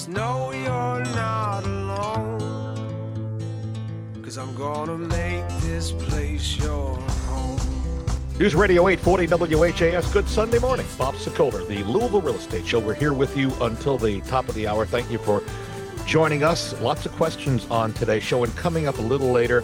Just know you're not alone. Cause I'm gonna make this place your home. News Radio 840 WHAS. Good Sunday morning. Bob Sokoler, the Louisville Real Estate Show. We're here with you until the top of the hour. Thank you for joining us. Lots of questions on today's show, and coming up a little later,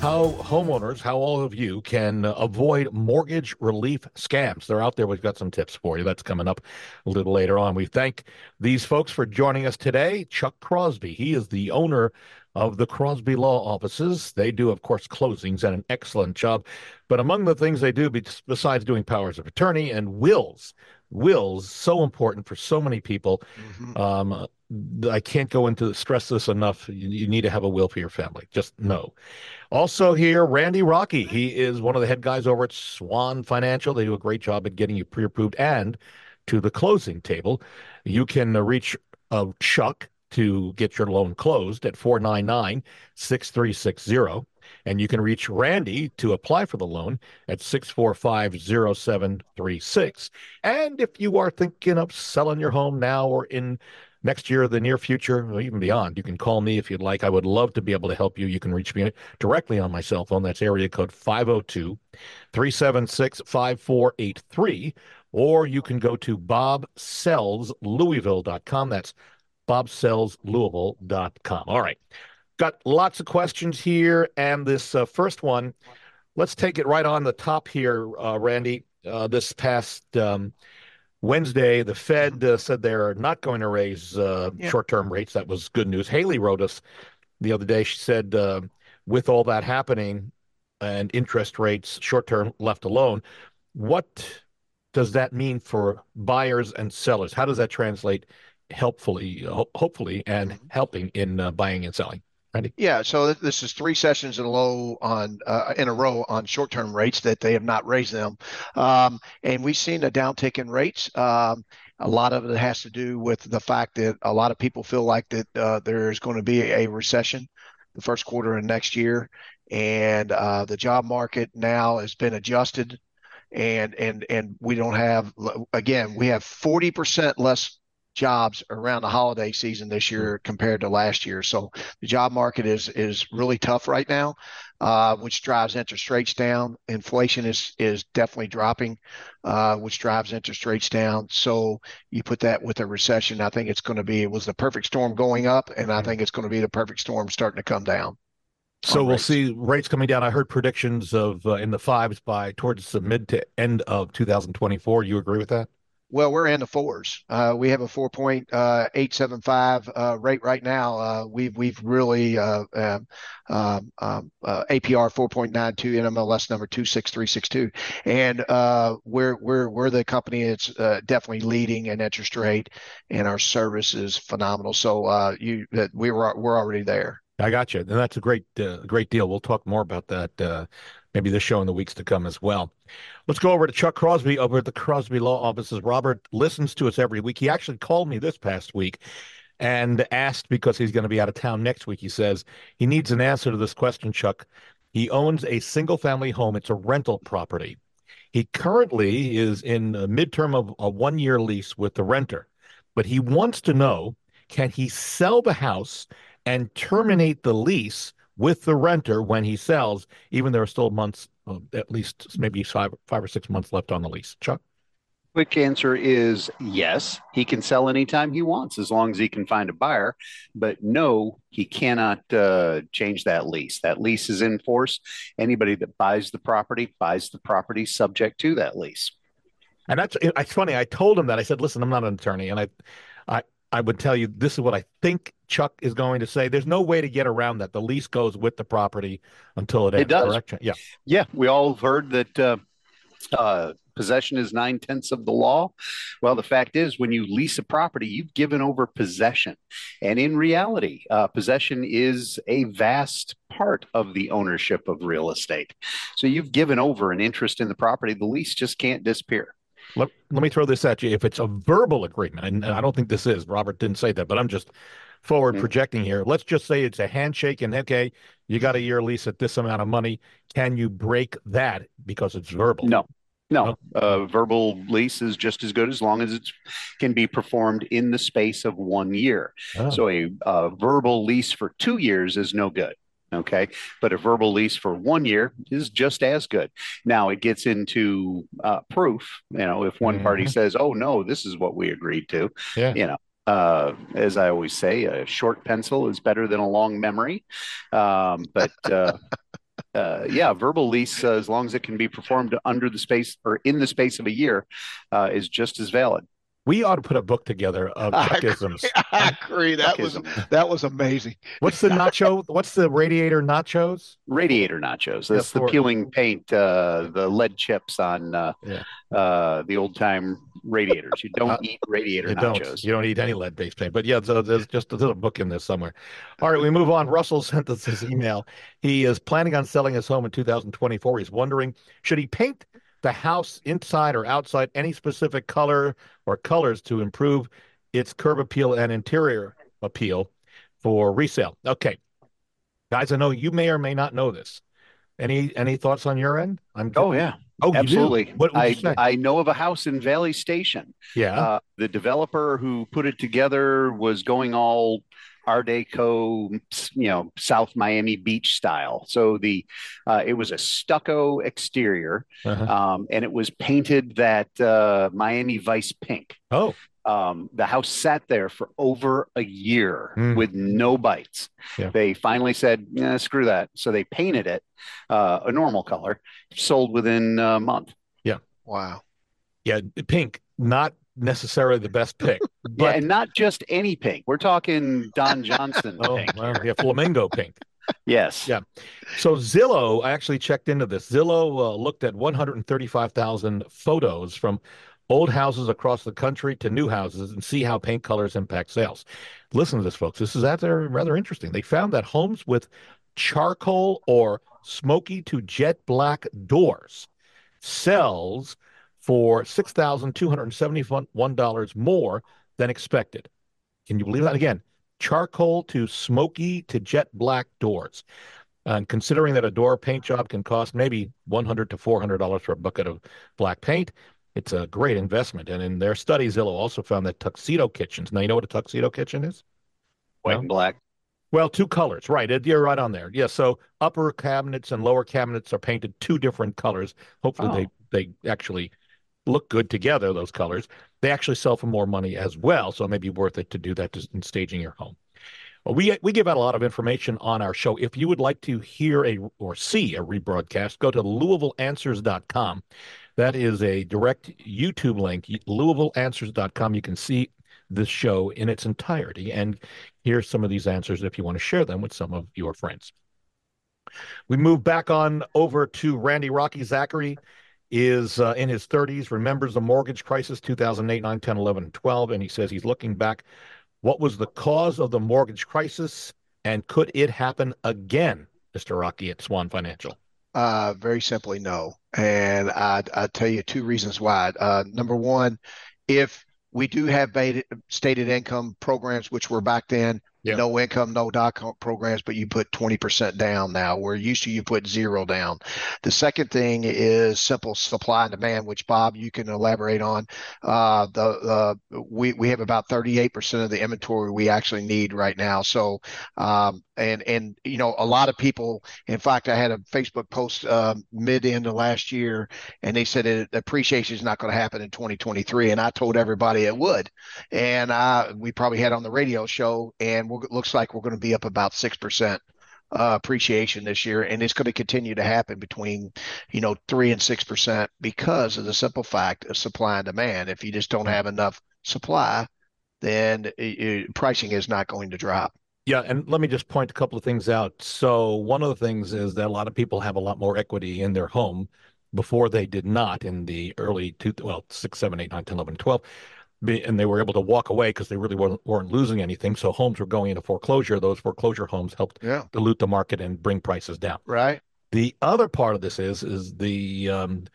how homeowners, how all of you can avoid mortgage relief scams. They're out there. We've got some tips for you. That's coming up a little later on. We thank these folks for joining us today. Chuck Crosby, he is the owner of the Crosby Law Offices. They do, of course, closings and an excellent job. But among the things they do, besides doing powers of attorney and wills, wills so important for so many people. Mm-hmm. Um, I can't go into stress this enough. You, you, need to have a will for your family. Just know. Also here, Randy Rocky. He is one of the head guys over at Swan Financial. They do a great job at getting you pre-approved and to the closing table. You can uh, reach uh, Chuck to get your loan closed at 499 6360. And you can reach Randy to apply for the loan at 645 0736. And if you are thinking of selling your home now or in next year, the near future, or even beyond, you can call me if you'd like. I would love to be able to help you. You can reach me directly on my cell phone. That's area code 502 376 5483. Or you can go to bobsellslouisville.com. That's bobsellslouisville.com. All right. Got lots of questions here. And this uh, first one, let's take it right on the top here, uh, Randy. Uh, this past um, Wednesday, the Fed uh, said they're not going to raise uh, yeah. short term rates. That was good news. Haley wrote us the other day. She said, uh, with all that happening and interest rates short term left alone, what does that mean for buyers and sellers? How does that translate helpfully, hopefully, and mm-hmm. helping in uh, buying and selling? Yeah, so this is three sessions in a low on uh, in a row on short-term rates that they have not raised them, um, and we've seen a downtick in rates. Um, a lot of it has to do with the fact that a lot of people feel like that uh, there is going to be a recession the first quarter of next year, and uh, the job market now has been adjusted, and and and we don't have again we have forty percent less jobs around the holiday season this year compared to last year. So the job market is is really tough right now, uh, which drives interest rates down. Inflation is is definitely dropping, uh, which drives interest rates down. So you put that with a recession, I think it's going to be it was the perfect storm going up, and I mm-hmm. think it's going to be the perfect storm starting to come down. So we'll rates. see rates coming down. I heard predictions of uh, in the fives by towards the mid to end of 2024. You agree with that? Well, we're in the fours. Uh, we have a 4.875 uh, uh, rate right now. Uh, we've we've really uh, um, um, um uh, APR 4.92 NMLS number 26362, and we're we're we're the company that's definitely leading in interest rate, and our service is phenomenal. So you that we were we're already there. I got you, and that's a great uh, great deal. We'll talk more about that uh, maybe this show in the weeks to come as well. Let's go over to Chuck Crosby over at the Crosby Law Offices. Robert listens to us every week. He actually called me this past week and asked because he's going to be out of town next week. He says he needs an answer to this question, Chuck. He owns a single family home, it's a rental property. He currently is in a midterm of a one year lease with the renter, but he wants to know can he sell the house and terminate the lease with the renter when he sells, even there are still months, uh, at least maybe five, five or six months left on the lease. Chuck? Quick answer is yes, he can sell anytime he wants as long as he can find a buyer. But no, he cannot uh, change that lease. That lease is in force. Anybody that buys the property buys the property subject to that lease. And that's it's funny. I told him that. I said, "Listen, I'm not an attorney, and I, I, would tell you this is what I think Chuck is going to say. There's no way to get around that. The lease goes with the property until it ends. It does. Correct? Yeah. Yeah. We all have heard that uh, uh, possession is nine tenths of the law. Well, the fact is, when you lease a property, you've given over possession. And in reality, uh, possession is a vast part of the ownership of real estate. So you've given over an interest in the property. The lease just can't disappear. Let, let me throw this at you. If it's a verbal agreement, and I don't think this is, Robert didn't say that, but I'm just forward mm-hmm. projecting here. Let's just say it's a handshake and okay, you got a year lease at this amount of money. Can you break that because it's verbal? No. No, uh, verbal lease is just as good as long as it can be performed in the space of one year. Oh. So a uh, verbal lease for two years is no good. Okay, but a verbal lease for one year is just as good. Now it gets into uh, proof. You know, if one party Mhm. says, "Oh no, this is what we agreed to," Yeah. you know, uh, as I always say, a short pencil is better than a long memory. Um, but uh, uh, yeah, verbal lease, uh, as long as it can be performed under the space or in the space of a year, uh, is just as valid. We ought to put a book together of I Chuckisms. I agree. That was that was amazing. What's the nacho? What's the radiator nachos? Radiator nachos. That's Yeah, the peeling paint, uh, the lead chips on uh, Yeah. uh, the old time radiators. You don't Uh, eat radiator You don't. nachos. You don't eat any lead based paint. But yeah, so there's just a little book in there somewhere. All right, we move on. Russell sent us his email. He is planning on selling his home in 2024. He's wondering should he paint the house inside or outside any specific color or colors to improve its curb appeal and interior appeal for resale? Okay. Guys, I know you may or may not know this. Any any thoughts on your end? I'm Oh yeah, oh absolutely. What I? I know of a house in Valley Station. yeah. Uh, the developer who put it together was going all Art Deco, you know, South Miami Beach style. So the uh, it was a stucco exterior, Uh-huh. um, and it was painted that uh, Miami Vice pink. Oh, Um, the house sat there for over a year Mm. with no bites. Yeah. They finally said, "Yeah, screw that." So they painted it uh, a normal color, sold within a month. Yeah. Wow. yeah, pink, not necessarily the best pick. yeah, and not just any pink. We're talking Don Johnson oh, pink. well, yeah, flamingo pink. Yes. Yeah. So Zillow, I actually checked into this. Zillow uh, looked at 135,000 photos from old houses across the country to new houses and see how paint colors impact sales. Listen to this, folks. This is out there rather interesting. They found that homes with charcoal or smoky to jet black doors sells for $6,271 more than expected. Can you believe that? Again, charcoal to smoky to jet black doors. And considering that a door paint job can cost maybe $100 to $400 for a bucket of black paint, it's a great investment. And in their study, Zillow also found that tuxedo kitchens. Now, you know what a tuxedo kitchen is? White Well, and black. Well, two colors, right? You're right on there. Yeah. So upper cabinets and lower cabinets are painted two different colors. Hopefully, oh. they they actually look good together. Those colors. They actually sell for more money as well. So it may be worth it to do that in staging your home. We we give out a lot of information on our show. If you would like to hear a or see a rebroadcast, go to LouisvilleAnswers.com. That is a direct YouTube link. LouisvilleAnswers.com. You can see this show in its entirety and hear some of these answers if you want to share them with some of your friends. We move back on over to Randy Rocky Zachary is uh, in his 30s, remembers the mortgage crisis 2008, 9, 10, 11, and 12, and he says he's looking back. What was the cause of the mortgage crisis, and could it happen again, Mr. Rocky at Swan Financial? Uh, very simply, no. And I I tell you two reasons why. Uh, number one, if we do have stated income programs, which were back then, No income, no doc programs, but you put 20% down now, where used to you put zero down. The second thing is simple supply and demand, which Bob, you can elaborate on. Uh, the uh, we we have about 38% of the inventory we actually need right now. So, um, and and you know, a lot of people. In fact, I had a Facebook post uh, mid end of last year, and they said it, appreciation is not going to happen in 2023, and I told everybody it would. And I we probably had on the radio show, and we're, looks like we're going to be up about six percent uh, appreciation this year, and it's going to continue to happen between, you know, three and six percent because of the simple fact of supply and demand. If you just don't have enough supply, then uh, uh, pricing is not going to drop. Yeah, and let me just point a couple of things out. So, one of the things is that a lot of people have a lot more equity in their home before they did not in the early two, well, six, seven, eight, nine, 10, 11, 12. And they were able to walk away because they really weren't, weren't losing anything. So, homes were going into foreclosure. Those foreclosure homes helped Yeah. dilute the market and bring prices down. Right. The other part of this is is the um,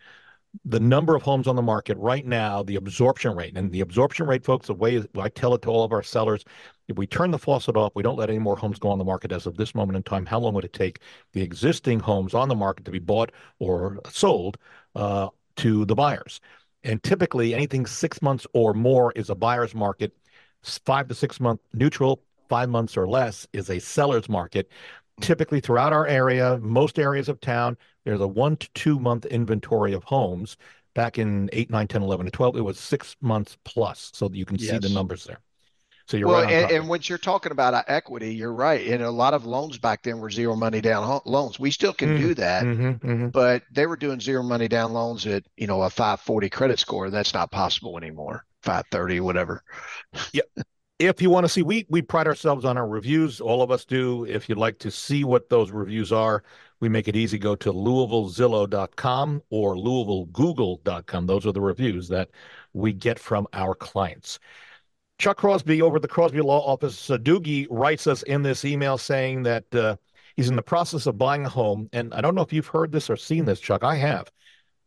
the number of homes on the market right now, the absorption rate, and the absorption rate, folks. The way I tell it to all of our sellers, if we turn the faucet off, we don't let any more homes go on the market as of this moment in time. How long would it take the existing homes on the market to be bought or sold uh, to the buyers. And typically, anything six months or more is a buyer's market. Five to six month neutral, five months or less is a seller's market. Typically, throughout our area, most areas of town, there's a one to two month inventory of homes. Back in 8, 9, 10, 11, and 12, it was six months plus. So you can yes. see the numbers there. So you're well, right. And, and when you're talking about uh, equity, you're right. And a lot of loans back then were zero money down loans. We still can mm-hmm, do that, mm-hmm, mm-hmm. but they were doing zero money down loans at you know a 540 credit score. That's not possible anymore. 530, whatever. Yeah. If you want to see, we we pride ourselves on our reviews. All of us do. If you'd like to see what those reviews are, we make it easy. Go to LouisvilleZillow.com or LouisvilleGoogle.com. Those are the reviews that we get from our clients. Chuck Crosby over at the Crosby Law Office, uh, Doogie writes us in this email saying that uh, he's in the process of buying a home. And I don't know if you've heard this or seen this, Chuck. I have.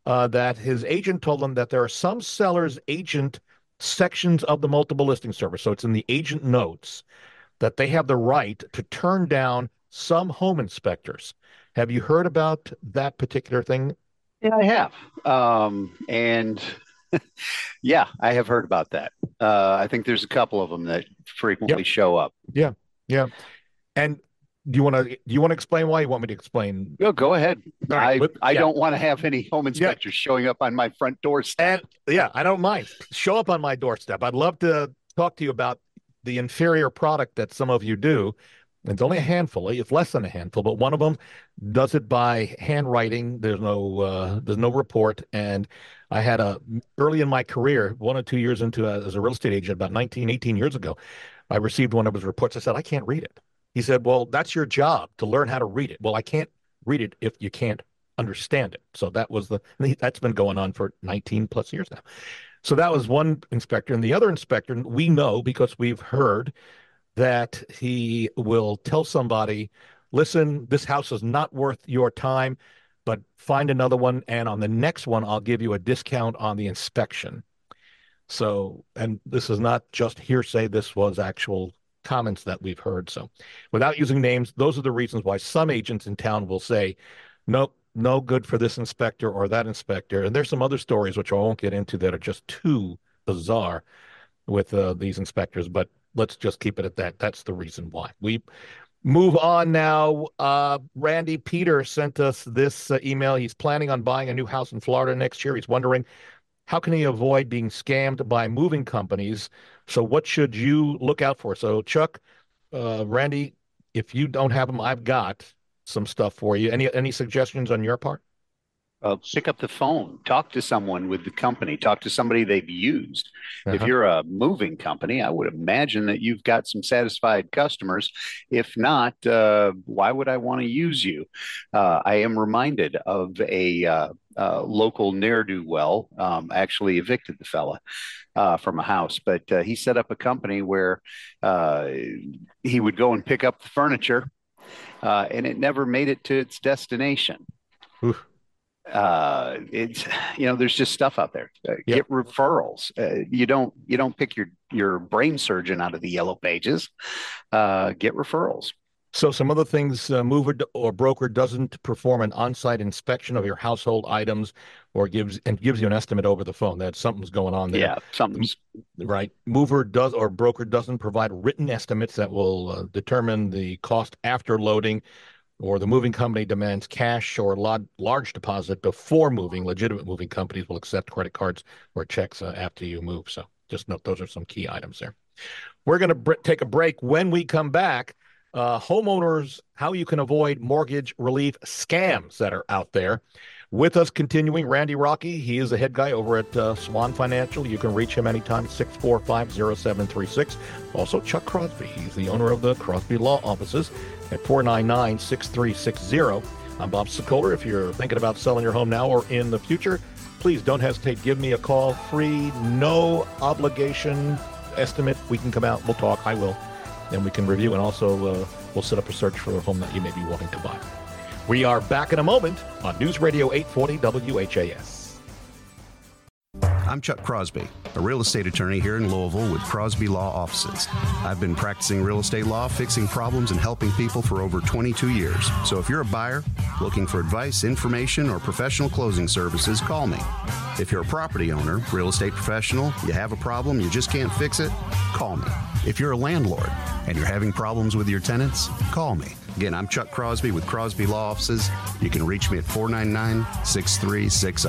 Uh, that his agent told him that there are some sellers' agent sections of the multiple listing service. So it's in the agent notes that they have the right to turn down some home inspectors. Have you heard about that particular thing? Yeah, I have. Um, and yeah, I have heard about that. Uh, I think there's a couple of them that frequently yep. show up. Yeah, yeah. And do you want to do you want to explain why you want me to explain? No, go ahead. Right, I I don't want to have any home inspectors yeah. showing up on my front doorstep. And yeah, I don't mind. Show up on my doorstep. I'd love to talk to you about the inferior product that some of you do. It's only a handful. It's less than a handful, but one of them does it by handwriting. There's no uh, there's no report, and I had a early in my career, one or two years into a, as a real estate agent, about 19, 18 years ago, I received one of his reports. I said, I can't read it. He said, Well, that's your job to learn how to read it. Well, I can't read it if you can't understand it. So that was the that's been going on for 19 plus years now. So that was one inspector. And the other inspector, we know because we've heard that he will tell somebody, listen, this house is not worth your time but find another one. And on the next one, I'll give you a discount on the inspection. So, and this is not just hearsay, this was actual comments that we've heard. So, without using names, those are the reasons why some agents in town will say, nope, no good for this inspector or that inspector. And there's some other stories which I won't get into that are just too bizarre with uh, these inspectors, but let's just keep it at that. That's the reason why. We Move on now. Uh, Randy Peter sent us this uh, email. He's planning on buying a new house in Florida next year. He's wondering how can he avoid being scammed by moving companies. So, what should you look out for? So, Chuck, uh, Randy, if you don't have them, I've got some stuff for you. Any any suggestions on your part? Uh, pick up the phone, talk to someone with the company, talk to somebody they've used. Uh-huh. If you're a moving company, I would imagine that you've got some satisfied customers. If not, uh, why would I want to use you? Uh, I am reminded of a uh, uh, local ne'er do well um, actually evicted the fella uh, from a house, but uh, he set up a company where uh, he would go and pick up the furniture, uh, and it never made it to its destination. Oof uh, it's you know there's just stuff out there. Uh, yep. get referrals. Uh, you don't you don't pick your your brain surgeon out of the yellow pages. Uh, get referrals. So some other things uh, mover or broker doesn't perform an on-site inspection of your household items or gives and gives you an estimate over the phone that something's going on there. Yeah something's right. Mover does or broker doesn't provide written estimates that will uh, determine the cost after loading or the moving company demands cash or large deposit before moving, legitimate moving companies will accept credit cards or checks uh, after you move. So just note those are some key items there. We're going to br- take a break. When we come back, uh, homeowners, how you can avoid mortgage relief scams that are out there. With us continuing, Randy Rocky. He is the head guy over at uh, Swan Financial. You can reach him anytime, 645 0736. Also, Chuck Crosby. He's the owner of the Crosby Law Offices at 499 6360. I'm Bob Sokoler. If you're thinking about selling your home now or in the future, please don't hesitate. Give me a call. Free, no obligation estimate. We can come out. We'll talk. I will. And we can review and also uh, we'll set up a search for a home that you may be wanting to buy. We are back in a moment on News Radio 840 WHAS. I'm Chuck Crosby, a real estate attorney here in Louisville with Crosby Law Offices. I've been practicing real estate law, fixing problems, and helping people for over 22 years. So if you're a buyer looking for advice, information, or professional closing services, call me. If you're a property owner, real estate professional, you have a problem, you just can't fix it, call me. If you're a landlord and you're having problems with your tenants, call me. Again, I'm Chuck Crosby with Crosby Law Offices. You can reach me at 499 6360.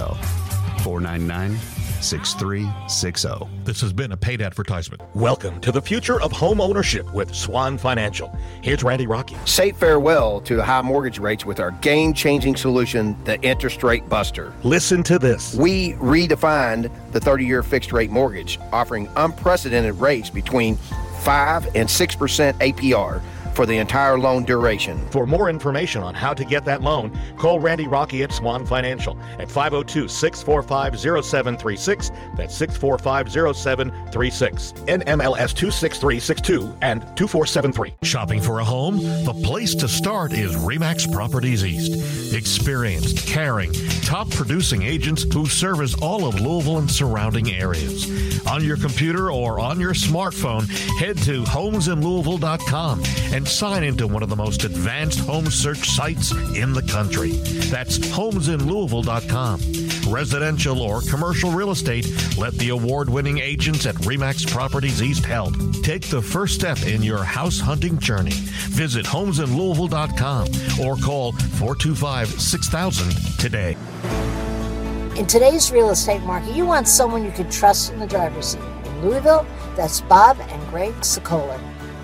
499 6360. This has been a paid advertisement. Welcome to the future of home ownership with Swan Financial. Here's Randy Rocky. Say farewell to the high mortgage rates with our game changing solution, the Interest Rate Buster. Listen to this. We redefined the 30 year fixed rate mortgage, offering unprecedented rates between 5 and 6% APR for the entire loan duration. For more information on how to get that loan, call Randy Rocky at Swan Financial at 502 645 0736. That's 645 0736. NMLS 26362 and 2473. Shopping for a home? The place to start is Remax Properties East. Experienced, caring, top producing agents who service all of Louisville and surrounding areas. On your computer or on your smartphone, head to homesinlouisville.com and sign into one of the most advanced home search sites in the country. That's homesinlouisville.com. Residential or commercial real estate, let the award winning agents at Remax Properties East help. Take the first step in your house hunting journey. Visit homesinlouisville.com or call 425 6000 today. In today's real estate market, you want someone you can trust in the driver's seat. In Louisville, that's Bob and Greg Sokoler.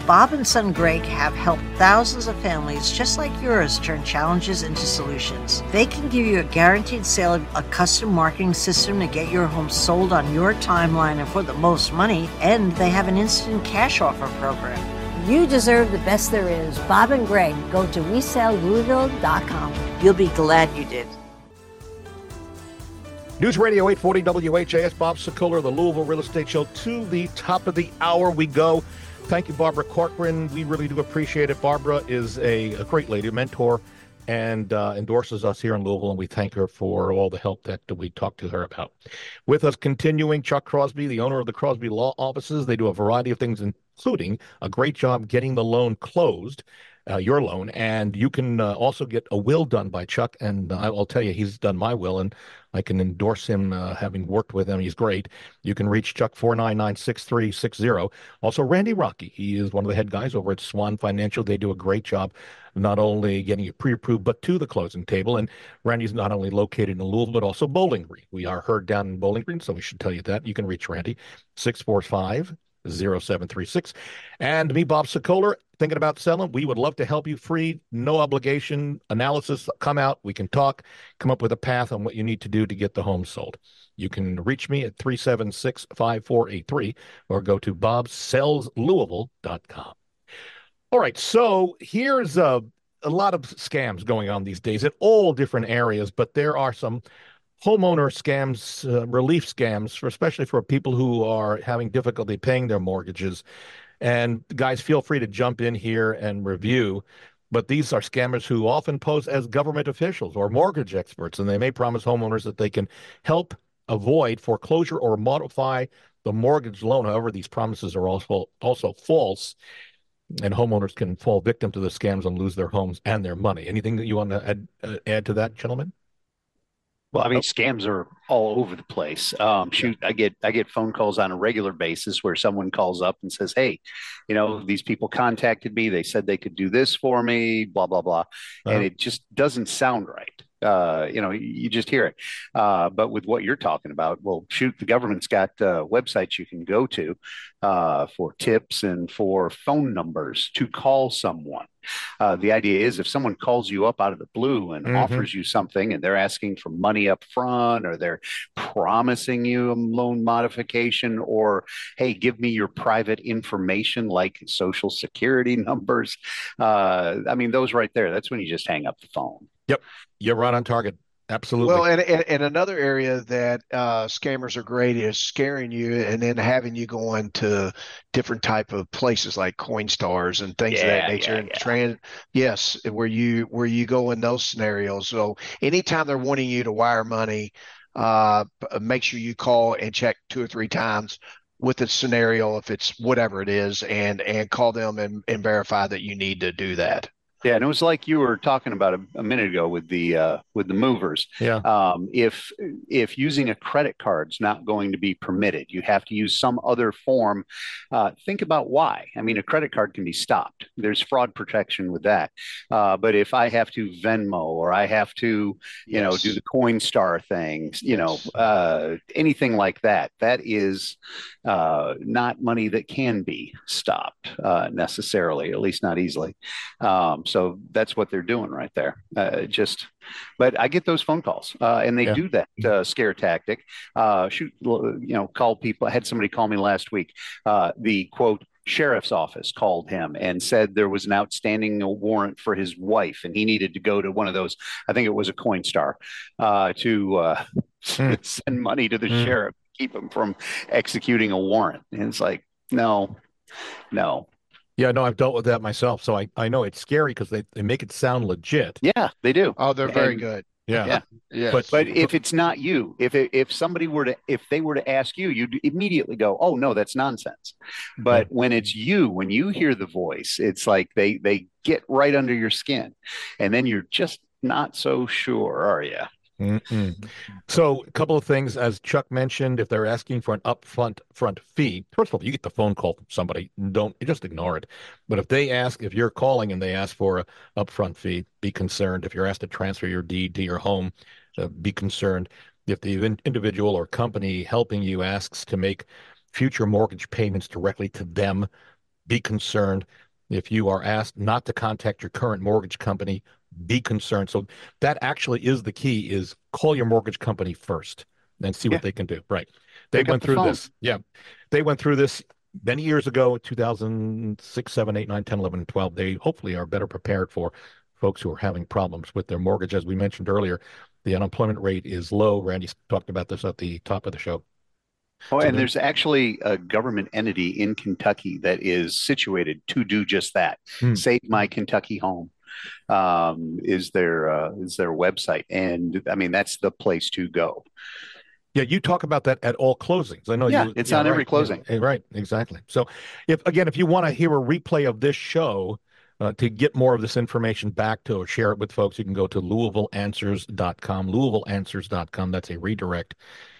Bob and Son Greg have helped thousands of families just like yours turn challenges into solutions. They can give you a guaranteed sale of a custom marketing system to get your home sold on your timeline and for the most money, and they have an instant cash offer program. You deserve the best there is. Bob and Greg, go to WeSellLouisville.com. You'll be glad you did. News Radio 840 WHAS, Bob Sokoler, the Louisville Real Estate Show. To the top of the hour we go. Thank you, Barbara Corcoran. We really do appreciate it. Barbara is a, a great lady, a mentor, and uh, endorses us here in Louisville, and we thank her for all the help that we talked to her about. With us, continuing, Chuck Crosby, the owner of the Crosby Law Offices. They do a variety of things, including a great job getting the loan closed. Uh, your loan, and you can uh, also get a will done by Chuck. And uh, I'll tell you, he's done my will, and I can endorse him uh, having worked with him. He's great. You can reach Chuck 499 6360. Also, Randy Rocky. He is one of the head guys over at Swan Financial. They do a great job not only getting you pre approved, but to the closing table. And Randy's not only located in Louisville, but also Bowling Green. We are heard down in Bowling Green, so we should tell you that. You can reach Randy 645 0736. And me, Bob Sokoler, thinking about selling, we would love to help you free, no obligation analysis. Come out, we can talk, come up with a path on what you need to do to get the home sold. You can reach me at 376 5483 or go to bobsellslouisville.com. All right, so here's a, a lot of scams going on these days in all different areas, but there are some homeowner scams, uh, relief scams, for, especially for people who are having difficulty paying their mortgages. And guys, feel free to jump in here and review. But these are scammers who often pose as government officials or mortgage experts, and they may promise homeowners that they can help avoid foreclosure or modify the mortgage loan. However, these promises are also also false, and homeowners can fall victim to the scams and lose their homes and their money. Anything that you want to add, uh, add to that, gentlemen? Well, I mean, scams are all over the place. Um, shoot, I get I get phone calls on a regular basis where someone calls up and says, "Hey, you know, these people contacted me. They said they could do this for me. Blah blah blah," uh-huh. and it just doesn't sound right. Uh, you know, you just hear it. Uh, but with what you're talking about, well, shoot, the government's got uh, websites you can go to uh, for tips and for phone numbers to call someone. Uh, the idea is if someone calls you up out of the blue and mm-hmm. offers you something and they're asking for money up front or they're promising you a loan modification or, hey, give me your private information like social security numbers. Uh, I mean, those right there, that's when you just hang up the phone. Yep. You're right on target. Absolutely. Well, and, and, and another area that uh, scammers are great is scaring you and then having you go into different type of places like Coinstars and things yeah, of that nature. Yeah, and yeah. Trans, yes, where you where you go in those scenarios. So anytime they're wanting you to wire money, uh, make sure you call and check two or three times with the scenario if it's whatever it is and and call them and, and verify that you need to do that yeah, and it was like you were talking about a, a minute ago with the uh, with the movers. Yeah. Um, if if using a credit card's not going to be permitted, you have to use some other form. Uh, think about why. I mean, a credit card can be stopped. There's fraud protection with that. Uh, but if I have to Venmo or I have to, you yes. know, do the Coinstar things, you yes. know, uh, anything like that, that is uh, not money that can be stopped uh, necessarily, at least not easily. Um, so that's what they're doing right there. Uh, just, but I get those phone calls, uh, and they yeah. do that uh, scare tactic. Uh, shoot, you know, call people. I had somebody call me last week. Uh, the quote sheriff's office called him and said there was an outstanding warrant for his wife and he needed to go to one of those i think it was a coinstar uh, to uh, mm. send money to the mm. sheriff keep him from executing a warrant and it's like no no yeah, no, I've dealt with that myself, so I, I know it's scary because they, they make it sound legit. Yeah, they do. Oh, they're very and, good. Yeah. yeah. Yes. But but if it's not you, if it, if somebody were to if they were to ask you, you'd immediately go, "Oh no, that's nonsense." But when it's you, when you hear the voice, it's like they they get right under your skin, and then you're just not so sure, are you? Mm-mm. So, a couple of things, as Chuck mentioned, if they're asking for an upfront front fee, first of all, you get the phone call from somebody, don't just ignore it. But if they ask, if you're calling and they ask for a upfront fee, be concerned. If you're asked to transfer your deed to your home, uh, be concerned. If the individual or company helping you asks to make future mortgage payments directly to them, be concerned. If you are asked not to contact your current mortgage company, be concerned. So that actually is the key is call your mortgage company first and see what they can do. Right. They Pick went through this. Yeah. They went through this many years ago, 2006, 7, 8, 9, 10, 11, 12. They hopefully are better prepared for folks who are having problems with their mortgage. As we mentioned earlier, the unemployment rate is low. Randy talked about this at the top of the show. Oh, and there's actually a government entity in Kentucky that is situated to do just that. Hmm. Save my Kentucky home um, is their uh, is their website, and I mean that's the place to go. Yeah, you talk about that at all closings. I know. Yeah, you, it's yeah, on right, every closing. Yeah, right, exactly. So, if again, if you want to hear a replay of this show, uh, to get more of this information back to or share it with folks, you can go to LouisvilleAnswers.com. LouisvilleAnswers.com. That's a redirect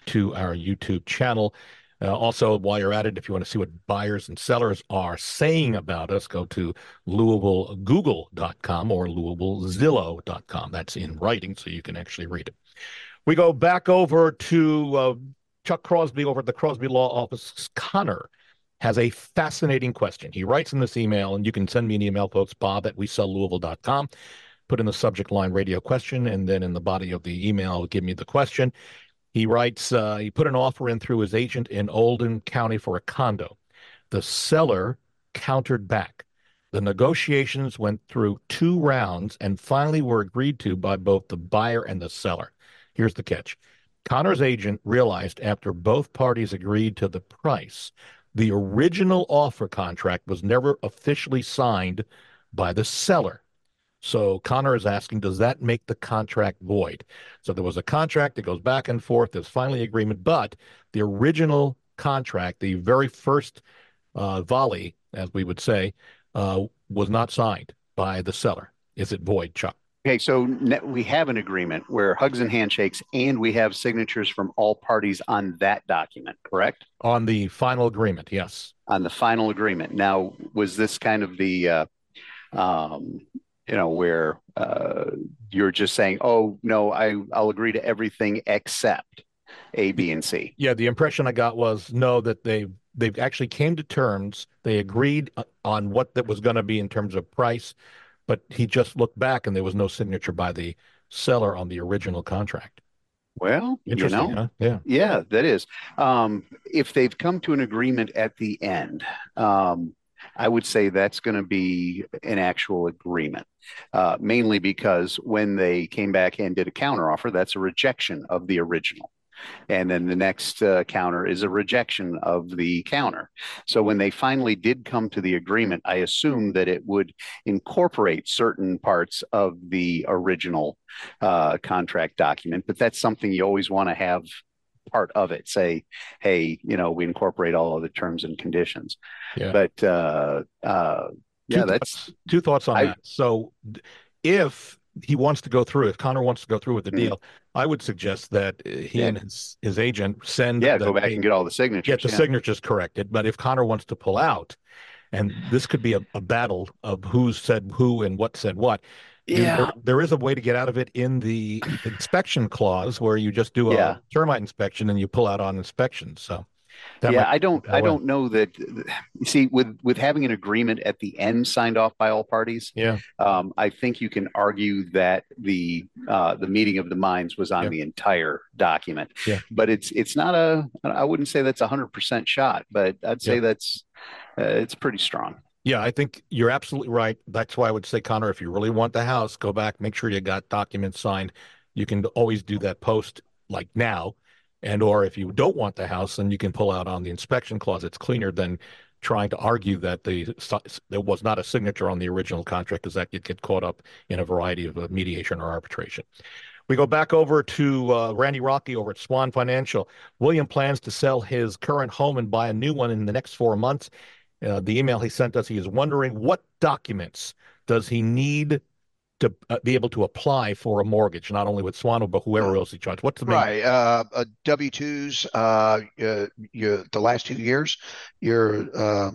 to our YouTube channel. Uh, also, while you're at it, if you want to see what buyers and sellers are saying about us, go to LouisvilleGoogle.com or LouisvilleZillow.com. That's in writing, so you can actually read it. We go back over to uh, Chuck Crosby over at the Crosby Law Office. Connor has a fascinating question. He writes in this email, and you can send me an email, folks, bob at WeSellLouisville.com. Put in the subject line radio question, and then in the body of the email, give me the question. He writes, uh, he put an offer in through his agent in Oldham County for a condo. The seller countered back. The negotiations went through two rounds and finally were agreed to by both the buyer and the seller. Here's the catch Connor's agent realized after both parties agreed to the price, the original offer contract was never officially signed by the seller. So Connor is asking, does that make the contract void? So there was a contract that goes back and forth. There's finally agreement, but the original contract, the very first uh, volley, as we would say, uh, was not signed by the seller. Is it void, Chuck? Okay, so we have an agreement where hugs and handshakes, and we have signatures from all parties on that document, correct? On the final agreement, yes. On the final agreement. Now, was this kind of the uh, um, you know, where uh, you're just saying, "Oh no, I I'll agree to everything except A, B, and C." Yeah, the impression I got was no, that they they've actually came to terms. They agreed on what that was going to be in terms of price, but he just looked back and there was no signature by the seller on the original contract. Well, you know, huh? yeah, yeah, that is. Um, if they've come to an agreement at the end, um, I would say that's going to be an actual agreement, uh, mainly because when they came back and did a counteroffer, that's a rejection of the original. and then the next uh, counter is a rejection of the counter. So when they finally did come to the agreement, I assumed that it would incorporate certain parts of the original uh, contract document, but that's something you always want to have part of it say hey you know we incorporate all of the terms and conditions Yeah. but uh uh yeah Two that's thoughts, two thoughts on I- that. So, if he wants to go through, if Connor wants to go through with the Mhm. deal, I would suggest that uh, he Yeah. and his, his agent send yeah the, go back and get all the signatures get the yeah. signatures corrected. But if Connor wants to pull out, and this could be a, a battle of who said who and what said what. Yeah. there, there is a way to get out of it in the inspection clause where you just do a Yeah. termite inspection and you pull out on inspection. So, that yeah i don't i don't know that you see with with having an agreement at the end signed off by all parties Yeah. um, i think you can argue that the uh, the meeting of the minds was on Yeah. the entire document Yeah. but it's it's not a i wouldn't say that's a hundred percent shot but i'd say Yeah. that's uh, it's pretty strong Yeah, I think you're absolutely right. That's why I would say, Connor, if you really want the house, go back, make sure you got documents signed. You can always do that post like now. And or if you don't want the house, then you can pull out on the inspection clause. It's cleaner than trying to argue that the there was not a signature on the original contract because that could get caught up in a variety of uh, mediation or arbitration. We go back over to uh, Randy Rocky over at Swan Financial. William plans to sell his current home and buy a new one in the next four months. Uh, the email he sent us, he is wondering what documents does he need to uh, be able to apply for a mortgage, not only with Swan, but whoever else he charges. What's the main? Right. Uh, uh, W twos. Uh, uh, your the last two years, your uh,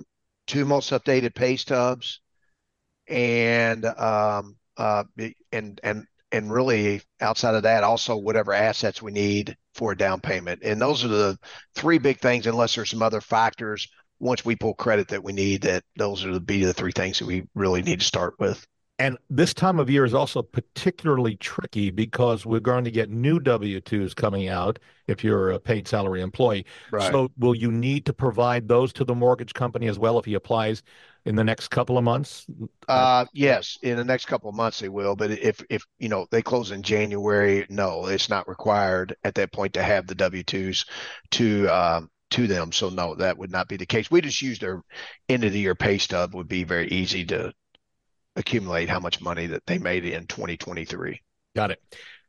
two most updated pay stubs, and um, uh, and and and really outside of that, also whatever assets we need for a down payment. And those are the three big things. Unless there's some other factors, once we pull credit that we need, that those are the be the three things that we really need to start with. And this time of year is also particularly tricky because we're going to get new W 2s coming out if you're a paid salary employee. Right. So, will you need to provide those to the mortgage company as well if he applies in the next couple of months? Uh, yes, in the next couple of months they will, but if if you know they close in January, no, it's not required at that point to have the W twos to um to them. So no, that would not be the case. We just use their end of the year pay stub would be very easy to accumulate how much money that they made in 2023. Got it.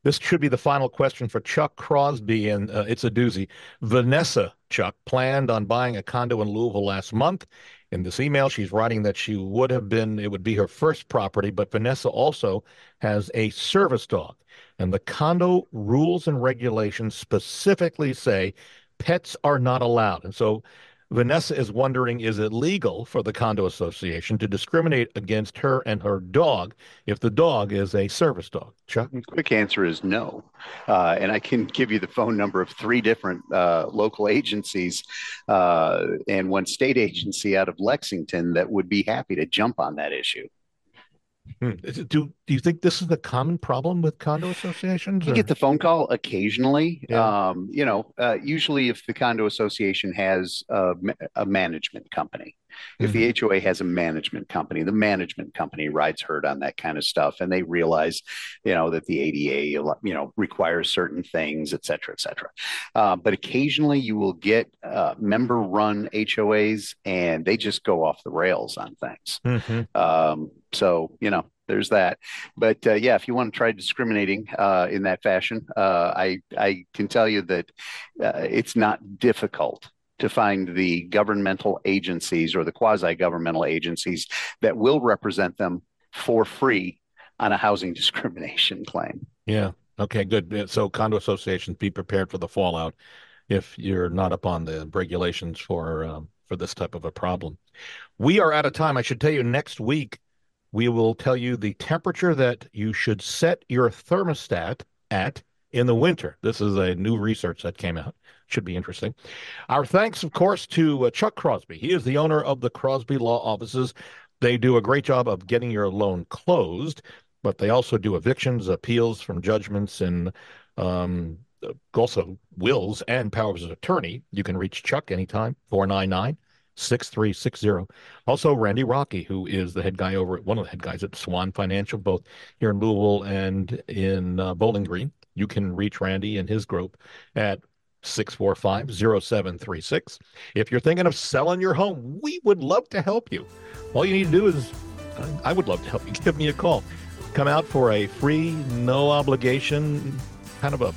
This should be the final question for Chuck Crosby, and uh, it's a doozy. Vanessa Chuck planned on buying a condo in Louisville last month. In this email, she's writing that she would have been, it would be her first property, but Vanessa also has a service dog. And the condo rules and regulations specifically say pets are not allowed. And so Vanessa is wondering is it legal for the condo association to discriminate against her and her dog if the dog is a service dog? Chuck? quick answer is no uh, and i can give you the phone number of three different uh, local agencies uh, and one state agency out of lexington that would be happy to jump on that issue Hmm. It- Do do you think this is a common problem with condo associations? You or- get the phone call occasionally. Yeah. Um, you know, uh, usually if the condo association has a, a management company, if the HOA has a management company, the management company rides herd on that kind of stuff, and they realize, you know, that the ADA, you know, requires certain things, et cetera, et cetera. Uh, but occasionally you will get uh, member-run HOAs, and they just go off the rails on things. Mhm. Um, so you know, there's that. But uh, yeah, if you want to try discriminating uh, in that fashion, uh, I I can tell you that uh, it's not difficult to find the governmental agencies or the quasi-governmental agencies that will represent them for free on a housing discrimination claim. Yeah. Okay, good. So condo associations, be prepared for the fallout if you're not up on the regulations for um, for this type of a problem. We are out of time. I should tell you next week we will tell you the temperature that you should set your thermostat at in the winter. This is a new research that came out. Should be interesting. Our thanks, of course, to uh, Chuck Crosby. He is the owner of the Crosby Law Offices. They do a great job of getting your loan closed, but they also do evictions, appeals from judgments, and um, also wills and powers of attorney. You can reach Chuck anytime, 499 6360. Also, Randy Rocky, who is the head guy over at one of the head guys at Swan Financial, both here in Louisville and in uh, Bowling Green. You can reach Randy and his group at 645 0736. If you're thinking of selling your home, we would love to help you. All you need to do is, I would love to help you. Give me a call. Come out for a free, no obligation kind of a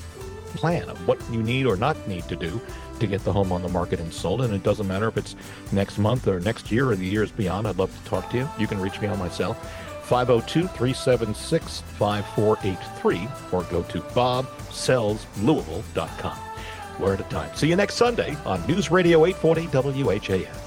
plan of what you need or not need to do to get the home on the market and sold. And it doesn't matter if it's next month or next year or the years beyond. I'd love to talk to you. You can reach me on my cell, 502 376 5483, or go to bobsellslouisville.com. Word at a time. See you next Sunday on News Radio 840 WHAS.